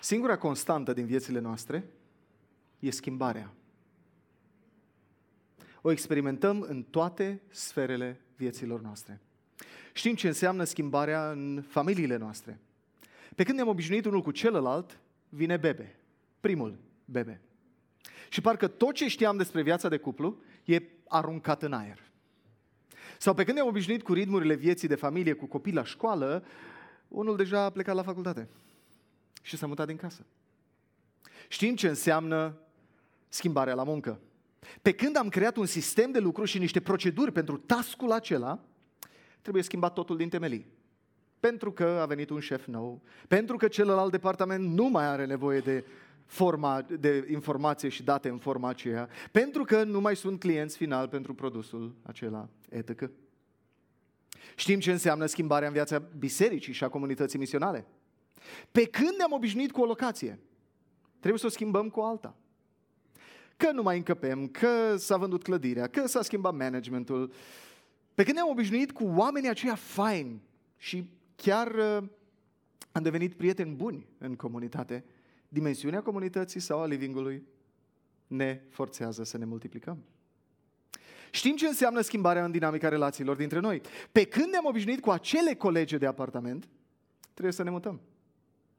Singura constantă din viețile noastre e schimbarea. O experimentăm în toate sferele vieților noastre. Știm ce înseamnă schimbarea în familiile noastre. Pe când ne-am obișnuit unul cu celălalt, vine bebe. Primul bebe. Și parcă tot ce știam despre viața de cuplu e aruncat în aer. Sau pe când ne-am obișnuit cu ritmurile vieții de familie, cu copii la școală, unul deja a plecat la facultate și s-a mutat din casă. Știm ce înseamnă schimbarea la muncă. Pe când am creat un sistem de lucru și niște proceduri pentru tascul acela, trebuie schimbat totul din temelii. Pentru că a venit un șef nou, pentru că celălalt departament nu mai are nevoie de, forma, de informație și date în forma aceea, pentru că nu mai sunt clienți final pentru produsul acela, etc. Știm ce înseamnă schimbarea în viața bisericii și a comunității misionale. Pe când ne-am obișnuit cu o locație, trebuie să o schimbăm cu alta. Că nu mai încăpem, că s-a vândut clădirea, că s-a schimbat managementul. Pe când ne-am obișnuit cu oamenii aceia faini și chiar uh, am devenit prieteni buni în comunitate, dimensiunea comunității sau a livingului ne forțează să ne multiplicăm. Știm ce înseamnă schimbarea în dinamica relațiilor dintre noi. Pe când ne-am obișnuit cu acele colege de apartament, trebuie să ne mutăm.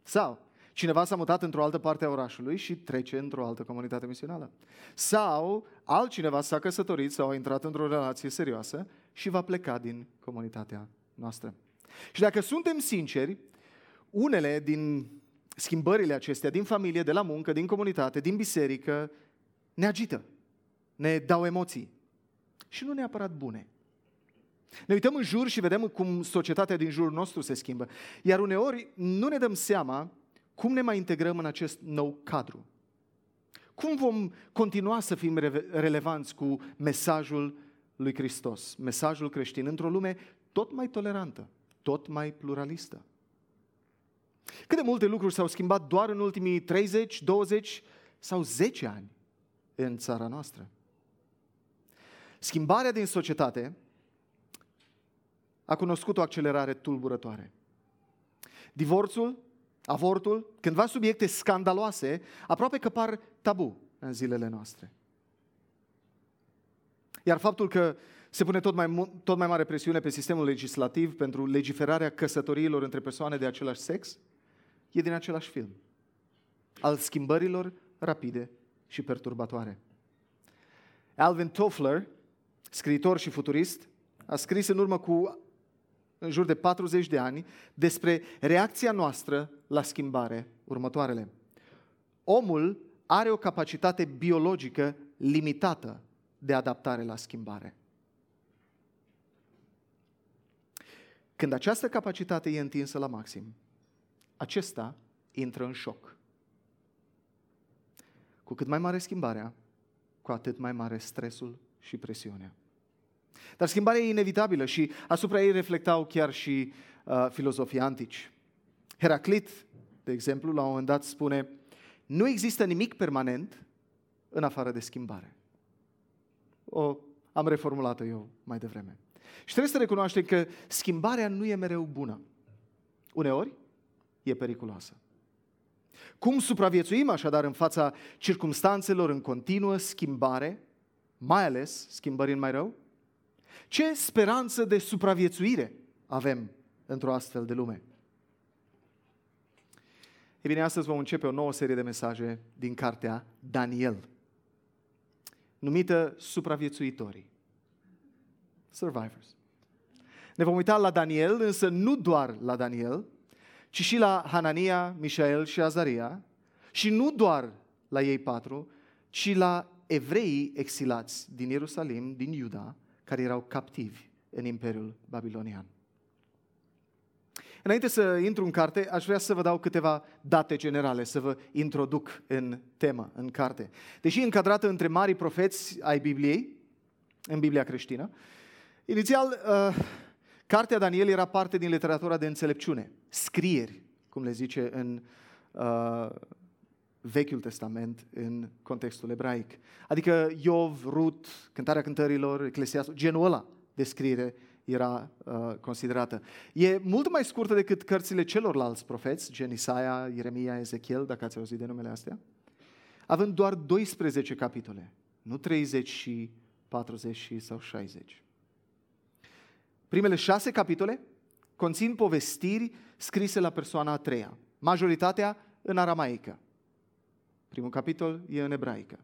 Sau cineva s-a mutat într-o altă parte a orașului și trece într-o altă comunitate misională. Sau altcineva s-a căsătorit sau a intrat într-o relație serioasă și va pleca din comunitatea noastră. Și dacă suntem sinceri, unele din schimbările acestea din familie, de la muncă, din comunitate, din biserică, ne agită, ne dau emoții și nu neapărat bune. Ne uităm în jur și vedem cum societatea din jurul nostru se schimbă. Iar uneori nu ne dăm seama cum ne mai integrăm în acest nou cadru. Cum vom continua să fim relevanți cu mesajul lui Hristos, mesajul creștin, într-o lume tot mai tolerantă, tot mai pluralistă. Cât de multe lucruri s-au schimbat doar în ultimii 30, 20 sau 10 ani în țara noastră. Schimbarea din societate a cunoscut o accelerare tulburătoare. Divorțul, avortul, cândva subiecte scandaloase, aproape că par tabu în zilele noastre. Iar faptul că se pune tot mai, tot mai mare presiune pe sistemul legislativ pentru legiferarea căsătoriilor între persoane de același sex, e din același film. Al schimbărilor rapide și perturbatoare. Alvin Toffler, scriitor și futurist, a scris în urmă cu în jur de 40 de ani despre reacția noastră la schimbare următoarele. Omul are o capacitate biologică limitată de adaptare la schimbare. Când această capacitate e întinsă la maxim, acesta intră în șoc. Cu cât mai mare schimbarea, cu atât mai mare stresul și presiunea. Dar schimbarea e inevitabilă și asupra ei reflectau chiar și uh, filozofii antici. Heraclit, de exemplu, la un moment dat spune nu există nimic permanent în afară de schimbare. O am reformulat-o eu mai devreme. Și trebuie să recunoaștem că schimbarea nu e mereu bună. Uneori e periculoasă. Cum supraviețuim așadar în fața circumstanțelor în continuă schimbare, mai ales schimbări în mai rău? Ce speranță de supraviețuire avem într-o astfel de lume? E bine, astăzi vom începe o nouă serie de mesaje din cartea Daniel, numită Supraviețuitorii. Survivors. Ne vom uita la Daniel, însă nu doar la Daniel, ci și la Hanania, Mișael și Azaria, și nu doar la ei patru, ci la evreii exilați din Ierusalim, din Iuda, care erau captivi în Imperiul Babilonian. Înainte să intru în carte, aș vrea să vă dau câteva date generale, să vă introduc în temă, în carte. Deși încadrată între marii profeți ai Bibliei, în Biblia creștină, inițial, uh, cartea Daniel era parte din literatura de înțelepciune, scrieri, cum le zice în uh, Vechiul Testament în contextul ebraic. Adică Iov, Rut, Cântarea Cântărilor, Eclesiastul, genul ăla de scriere era uh, considerată. E mult mai scurtă decât cărțile celorlalți profeți, gen Isaia, Ieremia, Ezechiel, dacă ați auzit de numele astea, având doar 12 capitole, nu 30 și 40 sau 60. Primele șase capitole conțin povestiri scrise la persoana a treia, majoritatea în aramaică. Primul capitol e în ebraică.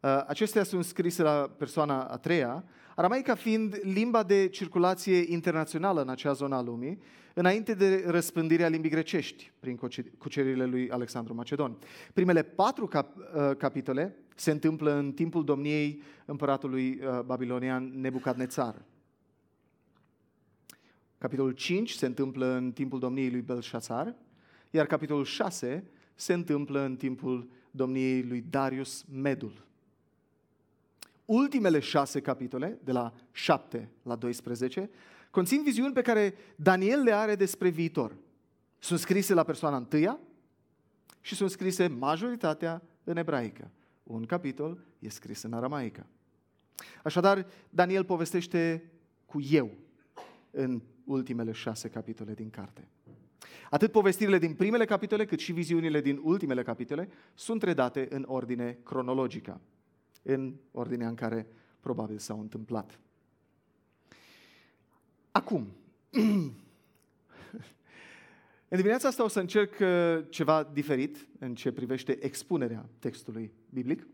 Uh, acestea sunt scrise la persoana a treia, aramaica fiind limba de circulație internațională în acea zonă a lumii, înainte de răspândirea limbii grecești prin cuceririle lui Alexandru Macedon. Primele patru cap- uh, capitole se întâmplă în timpul domniei împăratului uh, babilonian Nebucadnețar. Capitolul 5 se întâmplă în timpul domniei lui Belshazzar, iar capitolul 6 se întâmplă în timpul domniei lui Darius Medul. Ultimele șase capitole, de la 7 la 12, conțin viziuni pe care Daniel le are despre viitor. Sunt scrise la persoana întâia și sunt scrise majoritatea în ebraică. Un capitol e scris în aramaică. Așadar, Daniel povestește cu eu în ultimele șase capitole din carte. Atât povestirile din primele capitole, cât și viziunile din ultimele capitole sunt redate în ordine cronologică, în ordinea în care probabil s-au întâmplat. Acum, în dimineața asta o să încerc uh, ceva diferit în ce privește expunerea textului biblic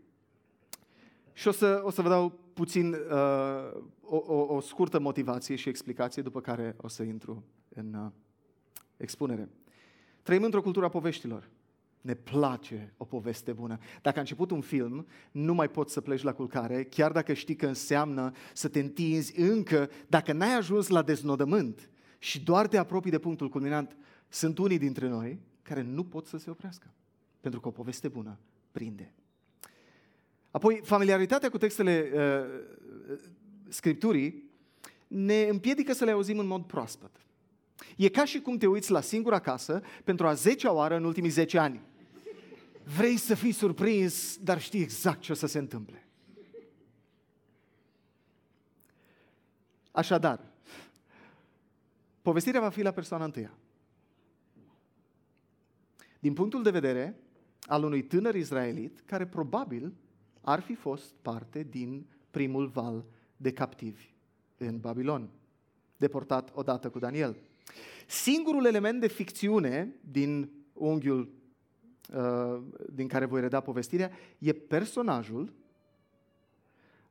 și o să, o să vă dau puțin uh, o, o, o scurtă motivație și explicație, după care o să intru în uh, expunere. Trăim într-o cultură a poveștilor. Ne place o poveste bună. Dacă a început un film, nu mai poți să pleci la culcare, chiar dacă știi că înseamnă să te întinzi încă, dacă n-ai ajuns la deznodământ și doar te apropii de punctul culminant, sunt unii dintre noi care nu pot să se oprească. Pentru că o poveste bună prinde. Apoi, familiaritatea cu textele uh, Scripturii ne împiedică să le auzim în mod proaspăt. E ca și cum te uiți la singura casă pentru a zecea oară în ultimii zece ani. Vrei să fii surprins, dar știi exact ce o să se întâmple. Așadar, povestirea va fi la persoana întâia. Din punctul de vedere al unui tânăr izraelit care probabil ar fi fost parte din primul val de captivi în Babilon, deportat odată cu Daniel. Singurul element de ficțiune din unghiul uh, din care voi reda povestirea e personajul.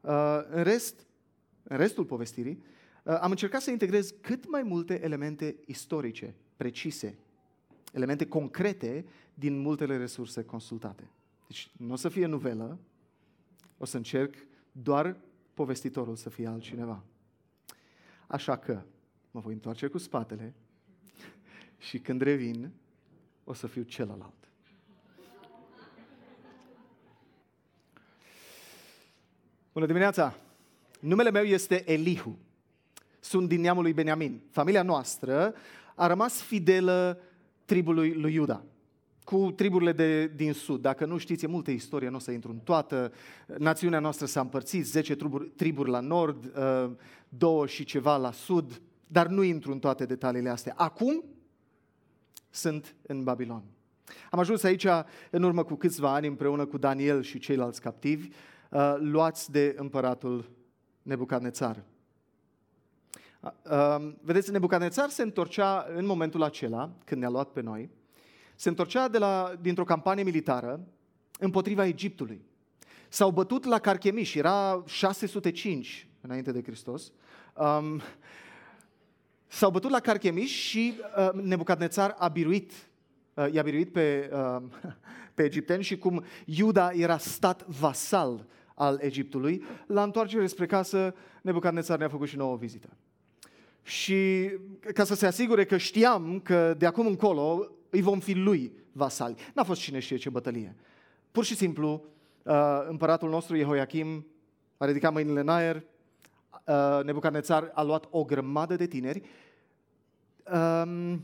Uh, în rest, în restul povestirii, uh, am încercat să integrez cât mai multe elemente istorice, precise, elemente concrete din multele resurse consultate. Deci nu o să fie novelă, o să încerc doar povestitorul să fie altcineva. Așa că mă voi întoarce cu spatele și când revin, o să fiu celălalt. Bună dimineața! Numele meu este Elihu. Sunt din neamul lui Beniamin. Familia noastră a rămas fidelă tribului lui Iuda cu triburile de, din sud. Dacă nu știți, e multă istorie, nu o să intru în toată. Națiunea noastră s-a împărțit, 10 triburi, triburi la nord, uh, două și ceva la sud, dar nu intru în toate detaliile astea. Acum sunt în Babilon. Am ajuns aici în urmă cu câțiva ani împreună cu Daniel și ceilalți captivi, uh, luați de împăratul Nebucadnețar. Uh, vedeți, Nebucadnețar se întorcea în momentul acela, când ne-a luat pe noi, se întorcea de la, dintr-o campanie militară împotriva Egiptului. S-au bătut la Carchemiș, era 605 înainte de Hristos. Um, s-au bătut la Carchemiș și uh, Nebucadnețar a biruit, uh, i-a biruit pe, uh, pe egipteni și cum Iuda era stat vasal al Egiptului, la întoarcere spre casă, Nebucadnețar ne-a făcut și nouă vizită. Și ca să se asigure că știam că de acum încolo îi vom fi lui vasali. N-a fost cine știe ce bătălie. Pur și simplu, uh, împăratul nostru, Jehoiachim, a ridicat mâinile în aer, uh, Nebucadnețar a luat o grămadă de tineri, um,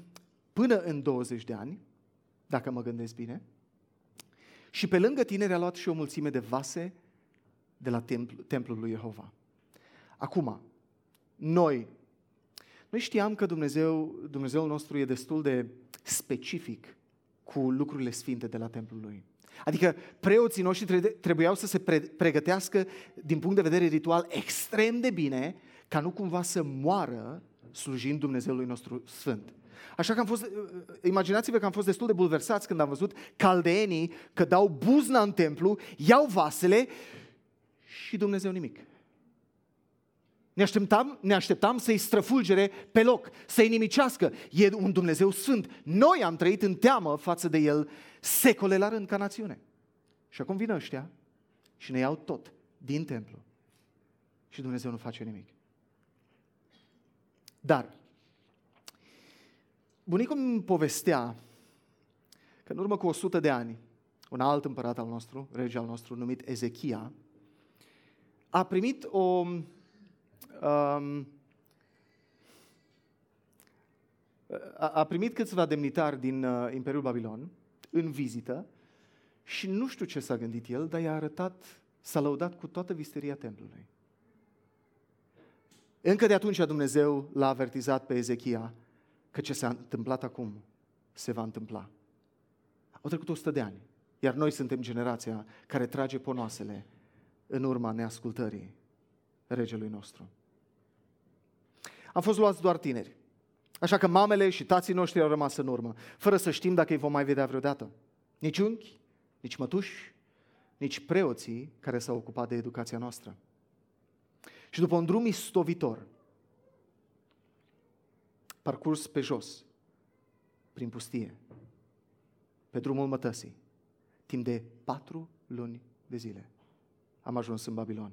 până în 20 de ani, dacă mă gândesc bine, și pe lângă tineri a luat și o mulțime de vase de la templ- templul lui Jehova. Acum, noi. Noi știam că Dumnezeu, Dumnezeul nostru e destul de specific cu lucrurile sfinte de la templul lui. Adică preoții noștri trebuiau să se pregătească din punct de vedere ritual extrem de bine ca nu cumva să moară slujind Dumnezeului nostru sfânt. Așa că am fost, imaginați-vă că am fost destul de bulversați când am văzut caldeenii că dau buzna în templu, iau vasele și Dumnezeu nimic. Ne așteptam, ne așteptam să-i străfulgere pe loc, să-i nimicească. E un Dumnezeu sfânt. Noi am trăit în teamă față de El secole la rând ca națiune. Și acum vin ăștia și ne iau tot din templu. Și Dumnezeu nu face nimic. Dar, bunicul îmi povestea că în urmă cu 100 de ani, un alt împărat al nostru, rege al nostru, numit Ezechia, a primit o um, a, a primit câțiva demnitari din uh, Imperiul Babilon în vizită și nu știu ce s-a gândit el, dar i-a arătat, s-a lăudat cu toată visteria templului. Încă de atunci Dumnezeu l-a avertizat pe Ezechia că ce s-a întâmplat acum se va întâmpla. Au trecut 100 de ani, iar noi suntem generația care trage ponoasele în urma neascultării regelui nostru. Am fost luați doar tineri. Așa că mamele și tații noștri au rămas în urmă, fără să știm dacă îi vom mai vedea vreodată. Nici unchi, nici mătuși, nici preoții care s-au ocupat de educația noastră. Și după un drum istovitor, parcurs pe jos, prin pustie, pe drumul mătăsii, timp de patru luni de zile, am ajuns în Babilon.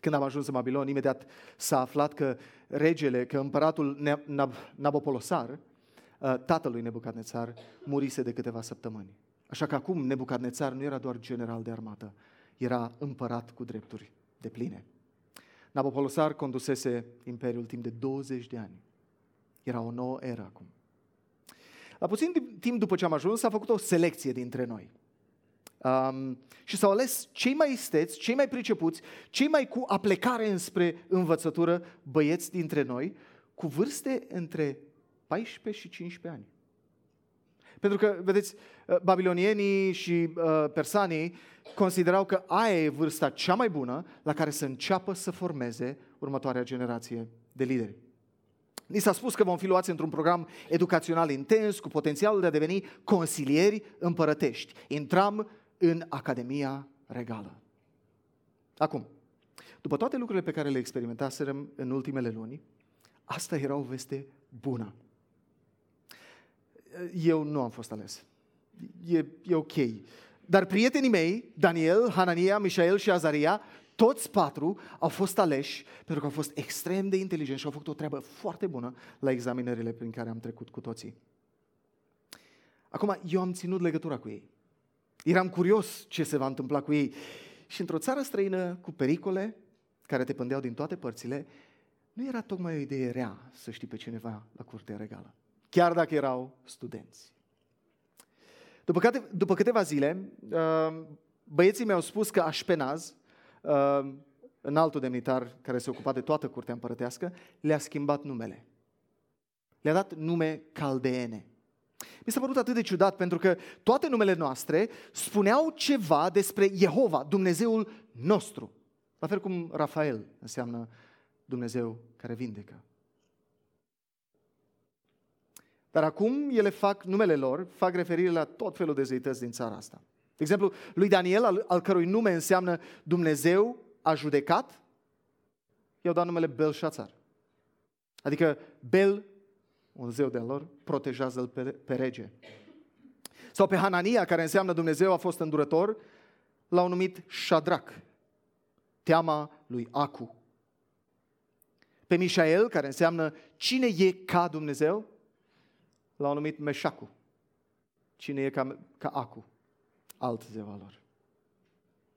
Când am ajuns în Babilon, imediat s-a aflat că regele, că împăratul Nabopolosar, uh, tatălui Nebucadnețar, murise de câteva săptămâni. Așa că acum Nebucadnețar nu era doar general de armată, era împărat cu drepturi de pline. Nabopolosar condusese imperiul timp de 20 de ani. Era o nouă eră acum. La puțin timp după ce am ajuns, s-a făcut o selecție dintre noi. Um, și s-au ales cei mai isteți, cei mai pricepuți, cei mai cu aplecare înspre învățătură băieți dintre noi, cu vârste între 14 și 15 ani. Pentru că, vedeți, uh, babilonienii și uh, persanii considerau că aia e vârsta cea mai bună la care să înceapă să formeze următoarea generație de lideri. Ni s-a spus că vom fi luați într-un program educațional intens, cu potențialul de a deveni consilieri împărătești. Intram în Academia Regală. Acum, după toate lucrurile pe care le experimentaserăm în ultimele luni, asta era o veste bună. Eu nu am fost ales. E, e ok. Dar prietenii mei, Daniel, Hanania, Mișael și Azaria, toți patru au fost aleși pentru că au fost extrem de inteligenți și au făcut o treabă foarte bună la examinările prin care am trecut cu toții. Acum, eu am ținut legătura cu ei. Eram curios ce se va întâmpla cu ei. Și într-o țară străină cu pericole care te pândeau din toate părțile, nu era tocmai o idee rea să știi pe cineva la curtea regală, chiar dacă erau studenți. După, câte, după câteva zile, uh, băieții mi-au spus că Așpenaz, uh, în altul demnitar care se ocupa de toată curtea împărătească, le-a schimbat numele. Le-a dat nume caldeene. Mi s-a părut atât de ciudat pentru că toate numele noastre spuneau ceva despre Jehova, Dumnezeul nostru. La fel cum Rafael înseamnă Dumnezeu care vindecă. Dar acum ele fac, numele lor, fac referire la tot felul de zeități din țara asta. De exemplu, lui Daniel, al, al cărui nume înseamnă Dumnezeu a judecat, i-au dat numele Belșațar. Adică Bel un zeu de-al lor, protejează-l pe, pe rege. Sau pe Hanania, care înseamnă Dumnezeu a fost îndurător, l-au numit Shadrach, teama lui Acu. Pe Mișael, care înseamnă cine e ca Dumnezeu, l-au numit Meșacu, cine e ca, ca Acu, alt zeu al lor.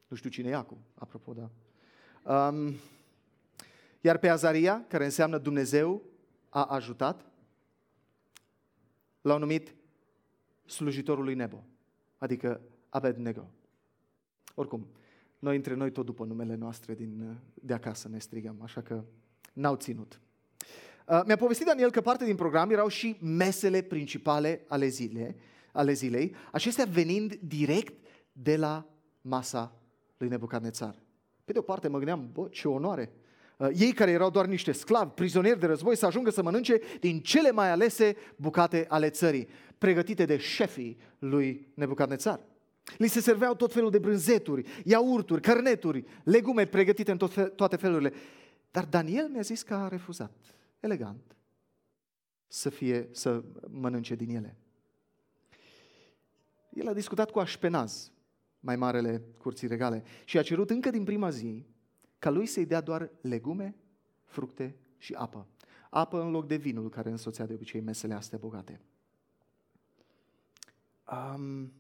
Nu știu cine e Acu, apropo, da. Um, iar pe Azaria, care înseamnă Dumnezeu a ajutat, l-au numit slujitorul lui Nebo, adică Abednego. Oricum, noi între noi tot după numele noastre din, de acasă ne strigăm, așa că N-au ținut. Uh, mi-a povestit Daniel că parte din program erau și mesele principale ale, zile, ale zilei, acestea venind direct de la masa lui Nebucadnețar. Pe de o parte mă gândeam, bă, ce onoare! Uh, ei care erau doar niște sclavi, prizonieri de război, să ajungă să mănânce din cele mai alese bucate ale țării, pregătite de șefii lui Nebucadnețar. Li se serveau tot felul de brânzeturi, iaurturi, cărneturi, legume pregătite în tot, toate felurile. Dar Daniel mi-a zis că a refuzat, elegant, să, fie, să mănânce din ele. El a discutat cu Așpenaz, mai marele curții regale, și a cerut încă din prima zi ca lui să-i dea doar legume, fructe și apă. Apă în loc de vinul care însoțea de obicei mesele astea bogate. Um,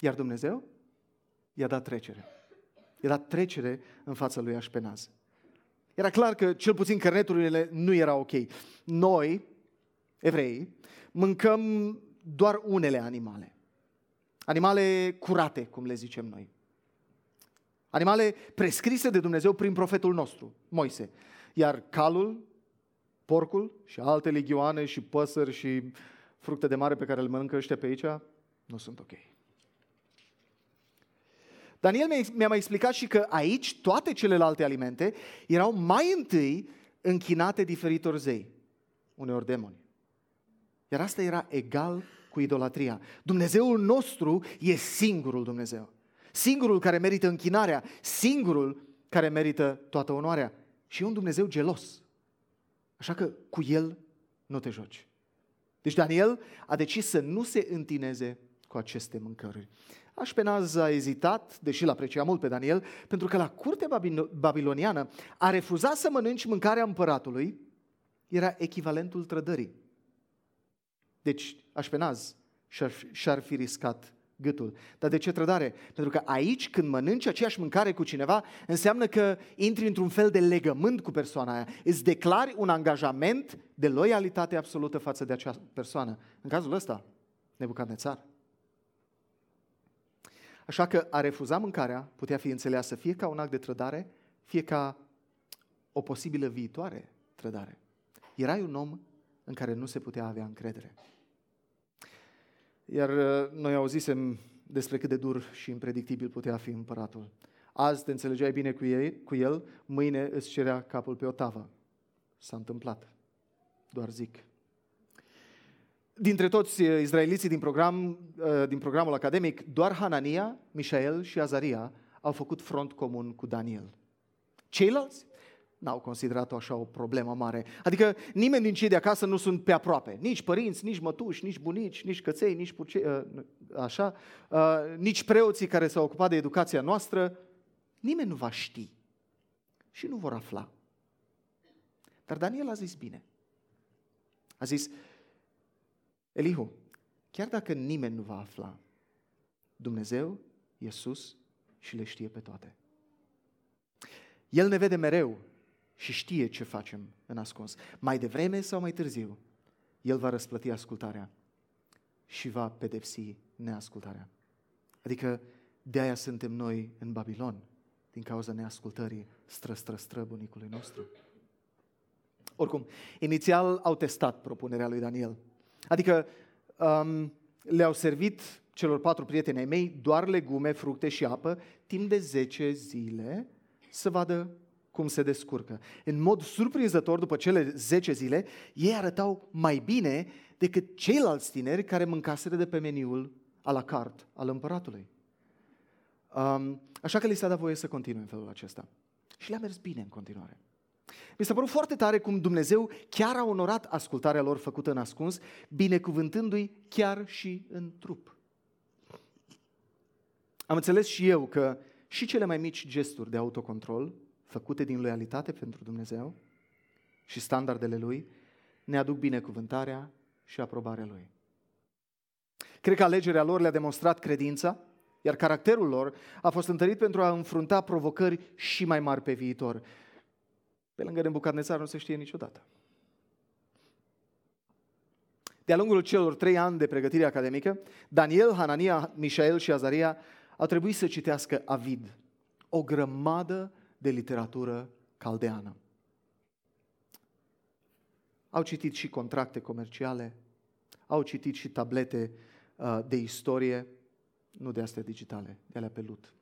iar Dumnezeu i-a dat trecere. I-a dat trecere în fața lui Așpenaz. Era clar că cel puțin cărneturile nu erau ok. Noi, evrei, mâncăm doar unele animale. Animale curate, cum le zicem noi. Animale prescrise de Dumnezeu prin profetul nostru, Moise. Iar calul, porcul și alte legioane și păsări și fructe de mare pe care le mănâncă ăștia pe aici, nu sunt ok. Daniel mi-a mai explicat și că aici toate celelalte alimente erau mai întâi închinate diferitor zei, uneori demoni. Iar asta era egal cu idolatria. Dumnezeul nostru e singurul Dumnezeu. Singurul care merită închinarea, singurul care merită toată onoarea. Și e un Dumnezeu gelos. Așa că cu el nu te joci. Deci Daniel a decis să nu se întineze cu aceste mâncăruri. Așpenaz a ezitat, deși l aprecia mult pe Daniel, pentru că la curtea babiloniană a refuzat să mănânci mâncarea împăratului, era echivalentul trădării. Deci Așpenaz și-ar fi riscat gâtul. Dar de ce trădare? Pentru că aici, când mănânci aceeași mâncare cu cineva, înseamnă că intri într-un fel de legământ cu persoana aia. Îți declari un angajament de loialitate absolută față de acea persoană. În cazul ăsta, Nebucadnețar. Așa că a refuza mâncarea putea fi înțeleasă fie ca un act de trădare, fie ca o posibilă viitoare trădare. Erai un om în care nu se putea avea încredere. Iar uh, noi auzisem despre cât de dur și impredictibil putea fi împăratul. Azi te înțelegeai bine cu, ei, cu el, mâine îți cerea capul pe o tavă. S-a întâmplat. Doar zic. Dintre toți uh, izraeliții din, program, uh, din programul academic, doar Hanania, Mișael și Azaria au făcut front comun cu Daniel. Ceilalți n-au considerat-o așa o problemă mare. Adică nimeni din cei de acasă nu sunt pe aproape. Nici părinți, nici mătuși, nici bunici, nici căței, nici puce, uh, așa, uh, nici preoții care s-au ocupat de educația noastră. Nimeni nu va ști și nu vor afla. Dar Daniel a zis bine. A zis, Elihu, chiar dacă nimeni nu va afla, Dumnezeu e sus și le știe pe toate. El ne vede mereu și știe ce facem în ascuns. Mai devreme sau mai târziu, El va răsplăti ascultarea și va pedepsi neascultarea. Adică de aia suntem noi în Babilon, din cauza neascultării stră, stră, stră bunicului nostru. Oricum, inițial au testat propunerea lui Daniel. Adică um, le-au servit celor patru prieteni ai mei doar legume, fructe și apă timp de 10 zile să vadă cum se descurcă. În mod surprinzător, după cele 10 zile, ei arătau mai bine decât ceilalți tineri care mâncaseră de pe meniul a la carte al împăratului. Um, așa că li s-a dat voie să continue în felul acesta. Și le-a mers bine în continuare. Mi s-a părut foarte tare cum Dumnezeu chiar a onorat ascultarea lor făcută în ascuns, binecuvântându-i chiar și în trup. Am înțeles și eu că și cele mai mici gesturi de autocontrol făcute din loialitate pentru Dumnezeu și standardele Lui, ne aduc binecuvântarea și aprobarea Lui. Cred că alegerea lor le-a demonstrat credința, iar caracterul lor a fost întărit pentru a înfrunta provocări și mai mari pe viitor. Pe lângă Nebucadnețar nu se știe niciodată. De-a lungul celor trei ani de pregătire academică, Daniel, Hanania, Mișael și Azaria au trebuit să citească avid, o grămadă de literatură caldeană. au citit și contracte comerciale, au citit și tablete uh, de istorie, nu de astea digitale, de alea pe lut.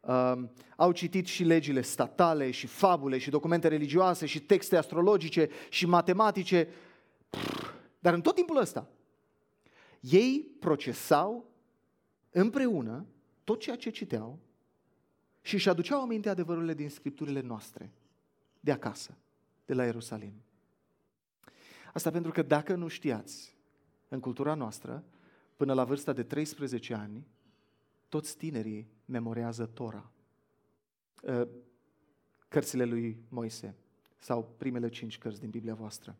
Uh, au citit și legile statale, și fabule, și documente religioase, și texte astrologice, și matematice. Dar în tot timpul ăsta, ei procesau împreună tot ceea ce citeau și își aduceau aminte adevărurile din scripturile noastre, de acasă, de la Ierusalim. Asta pentru că dacă nu știați, în cultura noastră, până la vârsta de 13 ani, toți tinerii memorează Tora, ă, cărțile lui Moise sau primele cinci cărți din Biblia voastră.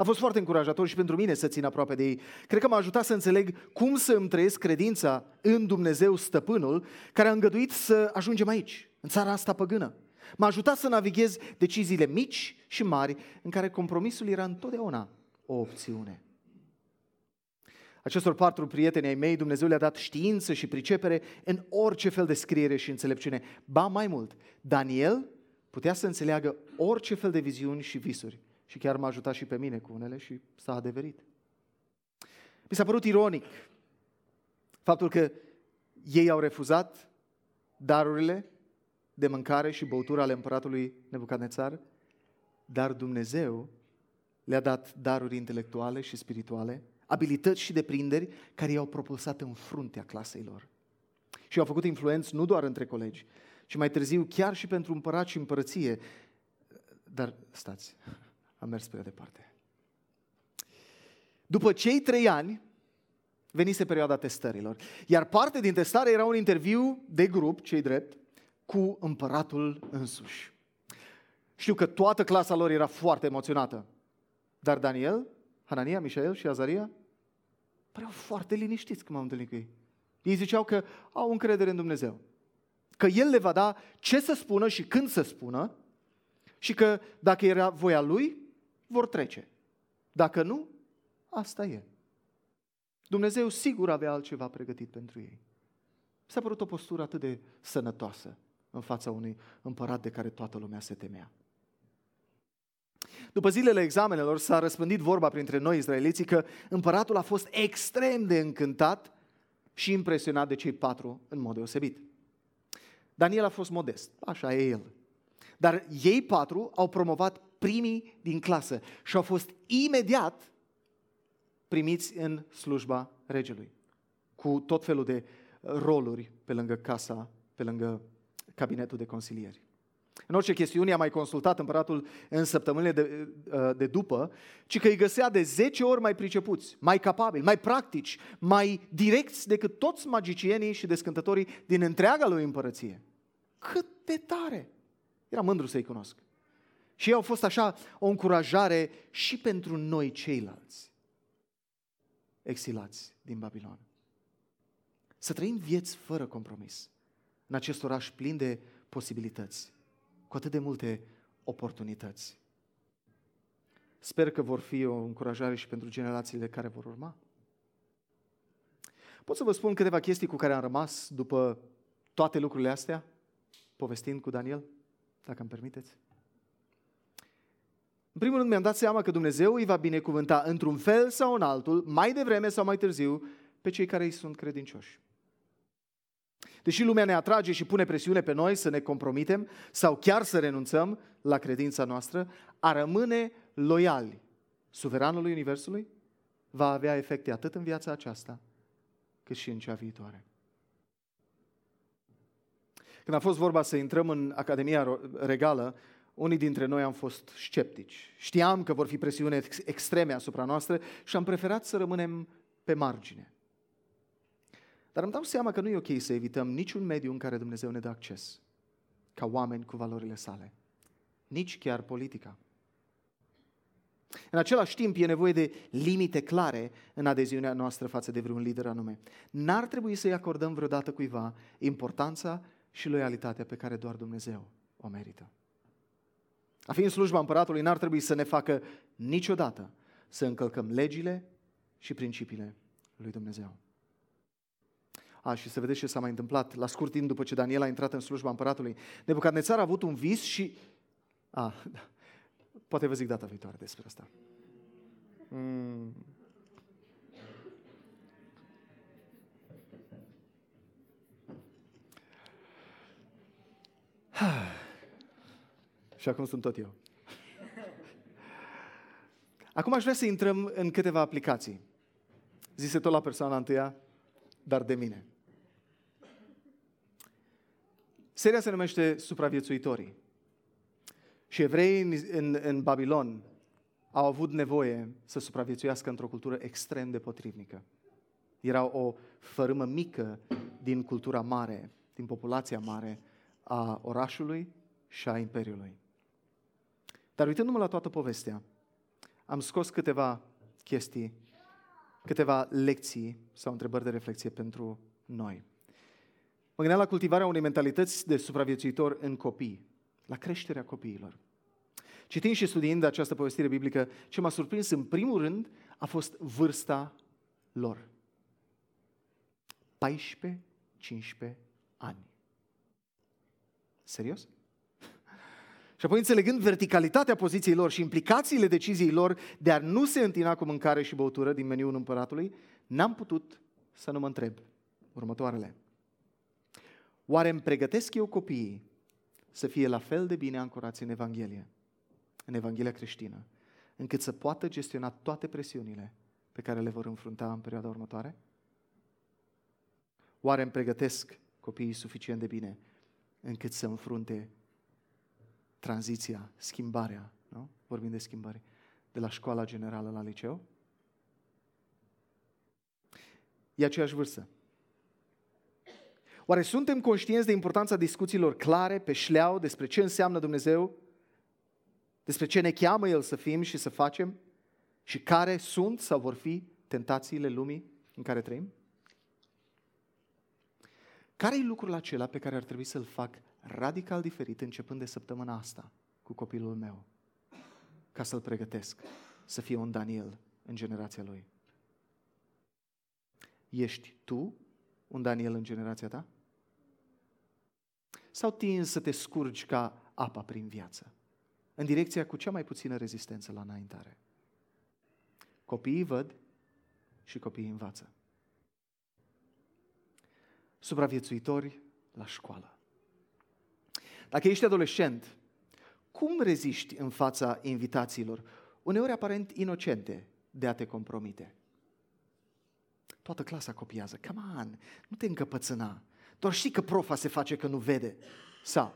A fost foarte încurajator și pentru mine să țin aproape de ei. Cred că m-a ajutat să înțeleg cum să îmi trăiesc credința în Dumnezeu Stăpânul, care a îngăduit să ajungem aici, în țara asta păgână. M-a ajutat să navighez deciziile mici și mari, în care compromisul era întotdeauna o opțiune. Acestor patru prieteni ai mei, Dumnezeu le-a dat știință și pricepere în orice fel de scriere și înțelepciune. Ba mai mult, Daniel putea să înțeleagă orice fel de viziuni și visuri. Și chiar m-a ajutat și pe mine cu unele și s-a adeverit. Mi s-a părut ironic faptul că ei au refuzat darurile de mâncare și băutură ale împăratului Nebucadnețar, dar Dumnezeu le-a dat daruri intelectuale și spirituale, abilități și deprinderi care i-au propulsat în fruntea clasei lor. Și au făcut influenți nu doar între colegi, ci mai târziu chiar și pentru împărat și împărăție. Dar stați, am mers prea departe. După cei trei ani, venise perioada testărilor. Iar parte din testare era un interviu de grup, cei drept, cu împăratul însuși. Știu că toată clasa lor era foarte emoționată. Dar Daniel, Hanania, Mișael și Azaria păreau foarte liniștiți când m-am întâlnit cu ei. Ei ziceau că au încredere în Dumnezeu. Că El le va da ce să spună și când să spună și că dacă era voia Lui, vor trece. Dacă nu, asta e. Dumnezeu sigur avea altceva pregătit pentru ei. S-a părut o postură atât de sănătoasă în fața unui împărat de care toată lumea se temea. După zilele examenelor s-a răspândit vorba printre noi izraeliții că împăratul a fost extrem de încântat și impresionat de cei patru în mod deosebit. Daniel a fost modest, așa e el. Dar ei patru au promovat primii din clasă și au fost imediat primiți în slujba regelui, cu tot felul de roluri pe lângă casa, pe lângă cabinetul de consilieri. În orice chestiune a mai consultat împăratul în săptămânile de, de după, ci că îi găsea de 10 ori mai pricepuți, mai capabili, mai practici, mai direcți decât toți magicienii și descântătorii din întreaga lui împărăție. Cât de tare! Era mândru să-i cunosc. Și ei au fost așa o încurajare și pentru noi ceilalți, exilați din Babilon. Să trăim vieți fără compromis în acest oraș plin de posibilități, cu atât de multe oportunități. Sper că vor fi o încurajare și pentru generațiile care vor urma. Pot să vă spun câteva chestii cu care am rămas după toate lucrurile astea, povestind cu Daniel, dacă îmi permiteți. În primul rând mi-am dat seama că Dumnezeu îi va binecuvânta într-un fel sau în altul, mai devreme sau mai târziu, pe cei care îi sunt credincioși. Deși lumea ne atrage și pune presiune pe noi să ne compromitem sau chiar să renunțăm la credința noastră, a rămâne loiali suveranului Universului va avea efecte atât în viața aceasta, cât și în cea viitoare. Când a fost vorba să intrăm în Academia Regală, unii dintre noi am fost sceptici. Știam că vor fi presiune extreme asupra noastră și am preferat să rămânem pe margine. Dar îmi dau seama că nu e ok să evităm niciun mediu în care Dumnezeu ne dă acces, ca oameni cu valorile sale. Nici chiar politica. În același timp, e nevoie de limite clare în adeziunea noastră față de vreun lider anume. N-ar trebui să-i acordăm vreodată cuiva importanța și loialitatea pe care doar Dumnezeu o merită. A fi în slujba împăratului n-ar trebui să ne facă niciodată să încălcăm legile și principiile lui Dumnezeu. A, și să vedeți ce s-a mai întâmplat. La scurt timp după ce Daniel a intrat în slujba împăratului, Nebucadnețar a avut un vis și... A, da. Poate vă zic data viitoare despre asta. Mm. Și acum sunt tot eu. Acum aș vrea să intrăm în câteva aplicații. Zise tot la persoana întâia, dar de mine. Seria se numește Supraviețuitorii. Și evreii în, în, în Babilon au avut nevoie să supraviețuiască într-o cultură extrem de potrivnică. Era o fărâmă mică din cultura mare, din populația mare a orașului și a imperiului. Dar uitându-mă la toată povestea, am scos câteva chestii, câteva lecții sau întrebări de reflexie pentru noi. Mă gândeam la cultivarea unei mentalități de supraviețuitor în copii, la creșterea copiilor. Citind și studiind această povestire biblică, ce m-a surprins în primul rând a fost vârsta lor. 14-15 ani. Serios? Și apoi înțelegând verticalitatea poziției lor și implicațiile deciziei lor de a nu se întina cu mâncare și băutură din meniul împăratului, n-am putut să nu mă întreb următoarele. Oare îmi pregătesc eu copiii să fie la fel de bine ancorați în Evanghelie, în Evanghelia creștină, încât să poată gestiona toate presiunile pe care le vor înfrunta în perioada următoare? Oare îmi pregătesc copiii suficient de bine încât să înfrunte tranziția, schimbarea, nu? vorbim de schimbare, de la școala generală la liceu? E aceeași vârstă. Oare suntem conștienți de importanța discuțiilor clare, pe șleau, despre ce înseamnă Dumnezeu, despre ce ne cheamă El să fim și să facem și care sunt sau vor fi tentațiile lumii în care trăim? Care e lucrul acela pe care ar trebui să-l fac radical diferit începând de săptămâna asta cu copilul meu, ca să-l pregătesc să fie un Daniel în generația lui? Ești tu un Daniel în generația ta? Sau tinzi să te scurgi ca apa prin viață, în direcția cu cea mai puțină rezistență la înaintare? Copiii văd și copiii învață. Supraviețuitori la școală. Dacă ești adolescent, cum reziști în fața invitațiilor, uneori aparent inocente, de a te compromite? Toată clasa copiază. Come on, nu te încăpățâna. Doar știi că profa se face că nu vede. Sau,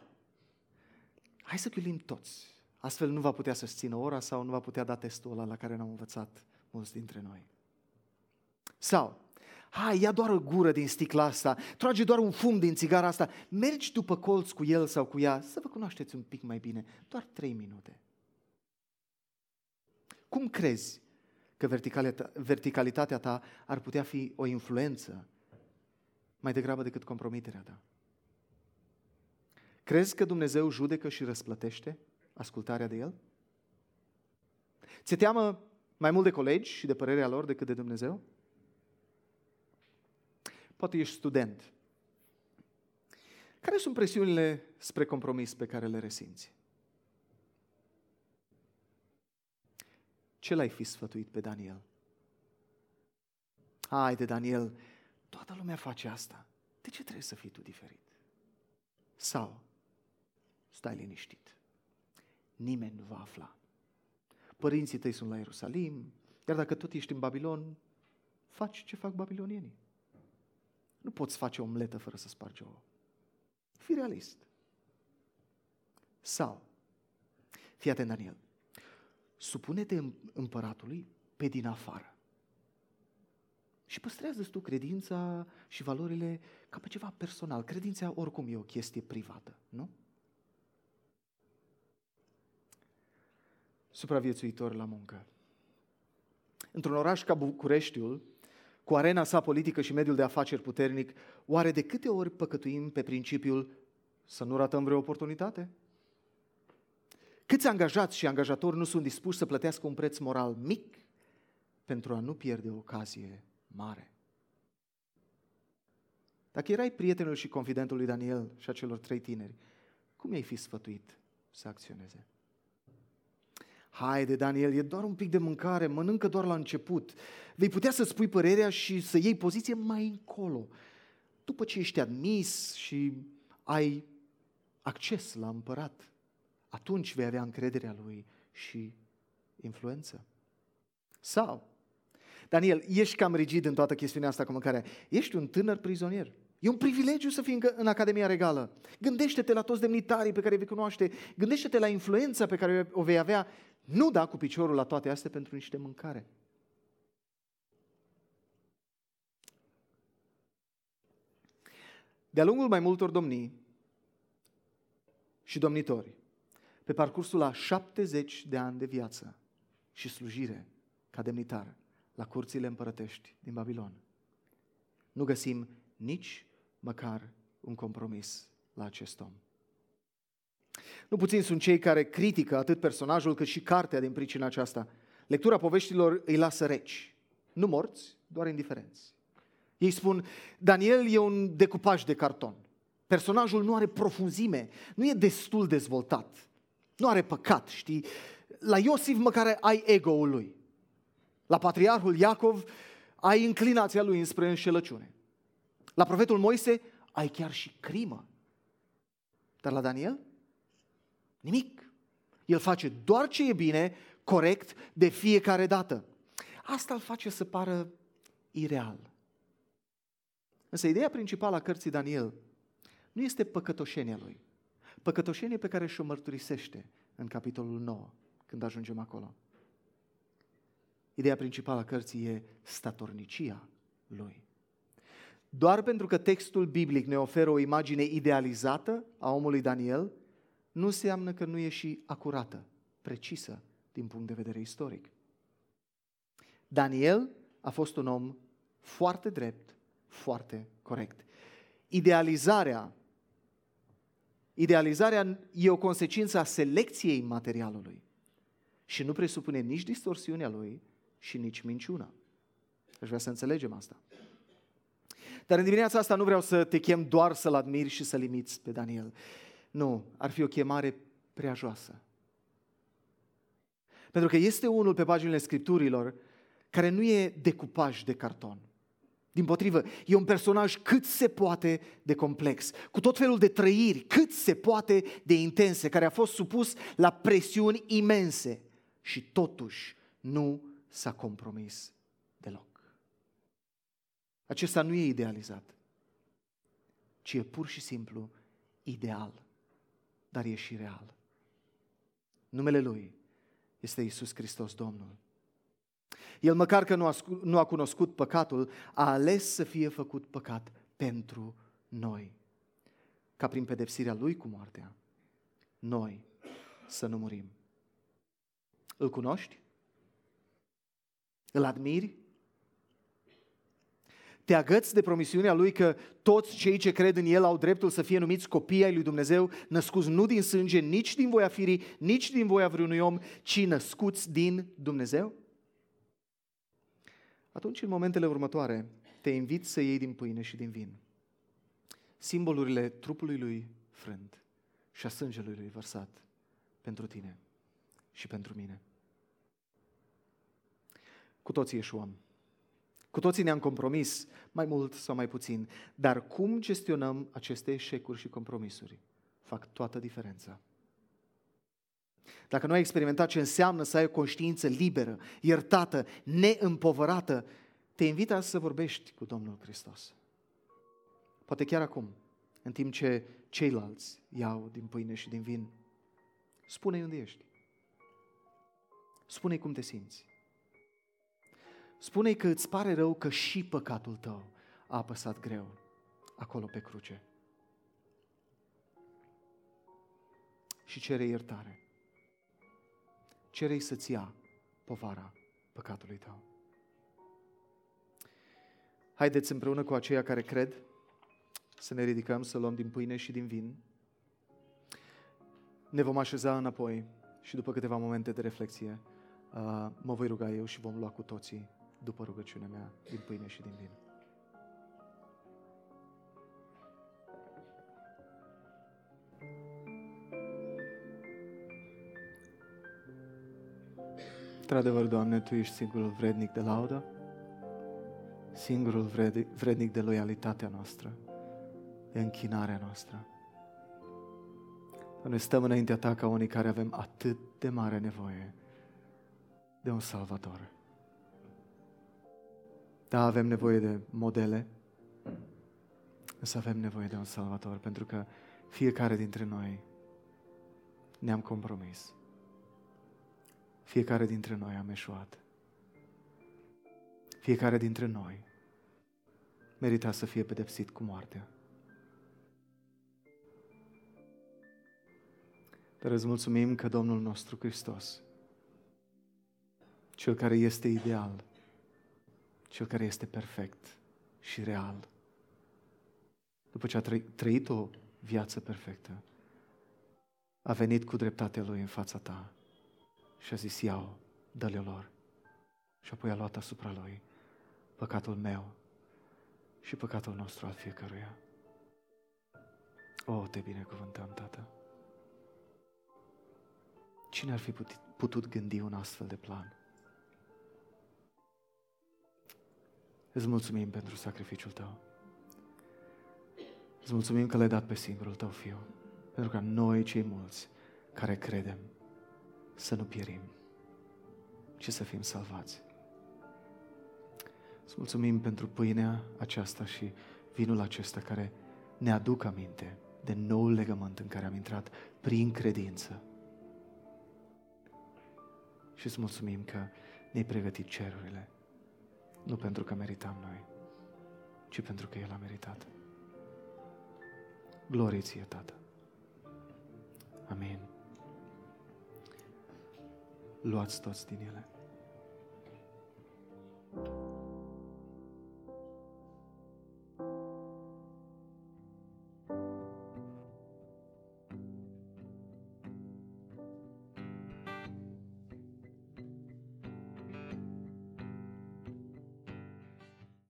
hai să chiulim toți. Astfel nu va putea să-și țină ora sau nu va putea da testul ăla la care ne-am învățat mulți dintre noi. Sau, hai, ia doar o gură din sticla asta, trage doar un fum din țigara asta, mergi după colț cu el sau cu ea, să vă cunoașteți un pic mai bine, doar trei minute. Cum crezi că verticalitatea ta ar putea fi o influență mai degrabă decât compromiterea ta? Crezi că Dumnezeu judecă și răsplătește ascultarea de El? Ți-e teamă mai mult de colegi și de părerea lor decât de Dumnezeu? Poate ești student. Care sunt presiunile spre compromis pe care le resimți? Ce l-ai fi sfătuit pe Daniel? Haide, Daniel, toată lumea face asta. De ce trebuie să fii tu diferit? Sau, stai liniștit, nimeni nu va afla. Părinții tăi sunt la Ierusalim, iar dacă tot ești în Babilon, faci ce fac babilonienii. Nu poți face o omletă fără să spargi ouă. Fii realist. Sau, fii atent, Daniel, supune-te împăratului pe din afară. Și păstrează tu credința și valorile ca pe ceva personal. Credința oricum e o chestie privată, nu? Supraviețuitor la muncă. Într-un oraș ca Bucureștiul, cu arena sa politică și mediul de afaceri puternic, oare de câte ori păcătuim pe principiul să nu ratăm vreo oportunitate? Câți angajați și angajatori nu sunt dispuși să plătească un preț moral mic pentru a nu pierde o ocazie mare? Dacă erai prietenul și confidentul lui Daniel și a celor trei tineri, cum i-ai fi sfătuit să acționeze? Haide, Daniel, e doar un pic de mâncare, mănâncă doar la început. Vei putea să spui părerea și să iei poziție mai încolo. După ce ești admis și ai acces la împărat, atunci vei avea încrederea lui și influență. Sau, Daniel, ești cam rigid în toată chestiunea asta cu mâncarea. Ești un tânăr prizonier. E un privilegiu să fii în Academia Regală. Gândește-te la toți demnitarii pe care îi vei cunoaște, gândește-te la influența pe care o vei avea. Nu da cu piciorul la toate astea pentru niște mâncare. De-a lungul mai multor domnii și domnitori, pe parcursul a 70 de ani de viață și slujire ca demnitar la curțile împărătești din Babilon, nu găsim nici măcar un compromis la acest om. Nu puțin sunt cei care critică atât personajul cât și cartea din pricina aceasta. Lectura poveștilor îi lasă reci, nu morți, doar indiferenți. Ei spun, Daniel e un decupaj de carton. Personajul nu are profunzime, nu e destul dezvoltat, nu are păcat, știi? La Iosif măcar ai ego-ul lui. La patriarhul Iacov ai inclinația lui înspre înșelăciune. La profetul Moise ai chiar și crimă. Dar la Daniel? Nimic. El face doar ce e bine, corect, de fiecare dată. Asta îl face să pară ireal. Însă ideea principală a cărții Daniel nu este păcătoșenia lui. Păcătoșenie pe care și-o mărturisește în capitolul 9, când ajungem acolo. Ideea principală a cărții e statornicia lui. Doar pentru că textul biblic ne oferă o imagine idealizată a omului Daniel, nu înseamnă că nu e și acurată, precisă din punct de vedere istoric. Daniel a fost un om foarte drept, foarte corect. Idealizarea Idealizarea e o consecință a selecției materialului și nu presupune nici distorsiunea lui și nici minciuna. Aș vrea să înțelegem asta. Dar în dimineața asta nu vreau să te chem doar să-l admiri și să limiți pe Daniel. Nu, ar fi o chemare prea joasă. Pentru că este unul pe paginile Scripturilor care nu e decupaj de carton. Din potrivă, e un personaj cât se poate de complex, cu tot felul de trăiri, cât se poate de intense, care a fost supus la presiuni imense și totuși nu s-a compromis deloc. Acesta nu e idealizat, ci e pur și simplu ideal, dar e și real. Numele Lui este Isus Hristos Domnul. El măcar că nu a, nu a cunoscut păcatul, a ales să fie făcut păcat pentru noi. Ca prin pedepsirea Lui cu moartea, noi să nu murim. Îl cunoști? Îl admiri? Te agăți de promisiunea lui că toți cei ce cred în el au dreptul să fie numiți copii ai lui Dumnezeu, născuți nu din sânge, nici din voia firii, nici din voia vreunui om, ci născuți din Dumnezeu? Atunci, în momentele următoare, te invit să iei din pâine și din vin. Simbolurile trupului lui frânt și a sângelui lui vărsat pentru tine și pentru mine. Cu toții eșuăm. Cu toții ne-am compromis, mai mult sau mai puțin. Dar cum gestionăm aceste eșecuri și compromisuri? Fac toată diferența. Dacă nu ai experimentat ce înseamnă să ai o conștiință liberă, iertată, neîmpovărată, te invit azi să vorbești cu Domnul Hristos. Poate chiar acum, în timp ce ceilalți iau din pâine și din vin. Spune-i unde ești. Spune-i cum te simți. Spune-i că îți pare rău că și păcatul tău a apăsat greu acolo pe cruce. Și cere iertare. Cere-i să-ți ia povara păcatului tău. Haideți împreună cu aceia care cred să ne ridicăm, să luăm din pâine și din vin. Ne vom așeza înapoi și după câteva momente de reflexie uh, mă voi ruga eu și vom lua cu toții după rugăciunea mea din pâine și din vin. Într-adevăr, Doamne, Tu ești singurul vrednic de laudă, singurul vrednic de loialitatea noastră, de închinarea noastră. Noi stăm înaintea Ta ca unii care avem atât de mare nevoie de un Salvator. Da, avem nevoie de modele, însă avem nevoie de un Salvator, pentru că fiecare dintre noi ne-am compromis. Fiecare dintre noi am eșuat. Fiecare dintre noi merita să fie pedepsit cu moartea. Dar îți mulțumim că Domnul nostru Hristos, Cel care este ideal, Cel care este perfect și real, după ce a trăit o viață perfectă, a venit cu dreptatea Lui în fața ta și a zis, iau, dă-le lor. Și apoi a luat asupra Lui păcatul meu și păcatul nostru al fiecăruia. O, te binecuvântăm, Tată. Cine ar fi putut, putut gândi un astfel de plan? Îți mulțumim pentru sacrificiul tău. Îți mulțumim că l-ai dat pe singurul tău fiu. Pentru ca noi, cei mulți, care credem, să nu pierim, ci să fim salvați. Îți mulțumim pentru pâinea aceasta și vinul acesta care ne aduc aminte de noul legământ în care am intrat prin credință. Și îți mulțumim că ne-ai pregătit cerurile, nu pentru că meritam noi, ci pentru că El a meritat. Glorie ție, Tată! Amin. Luați toți din ele. thank you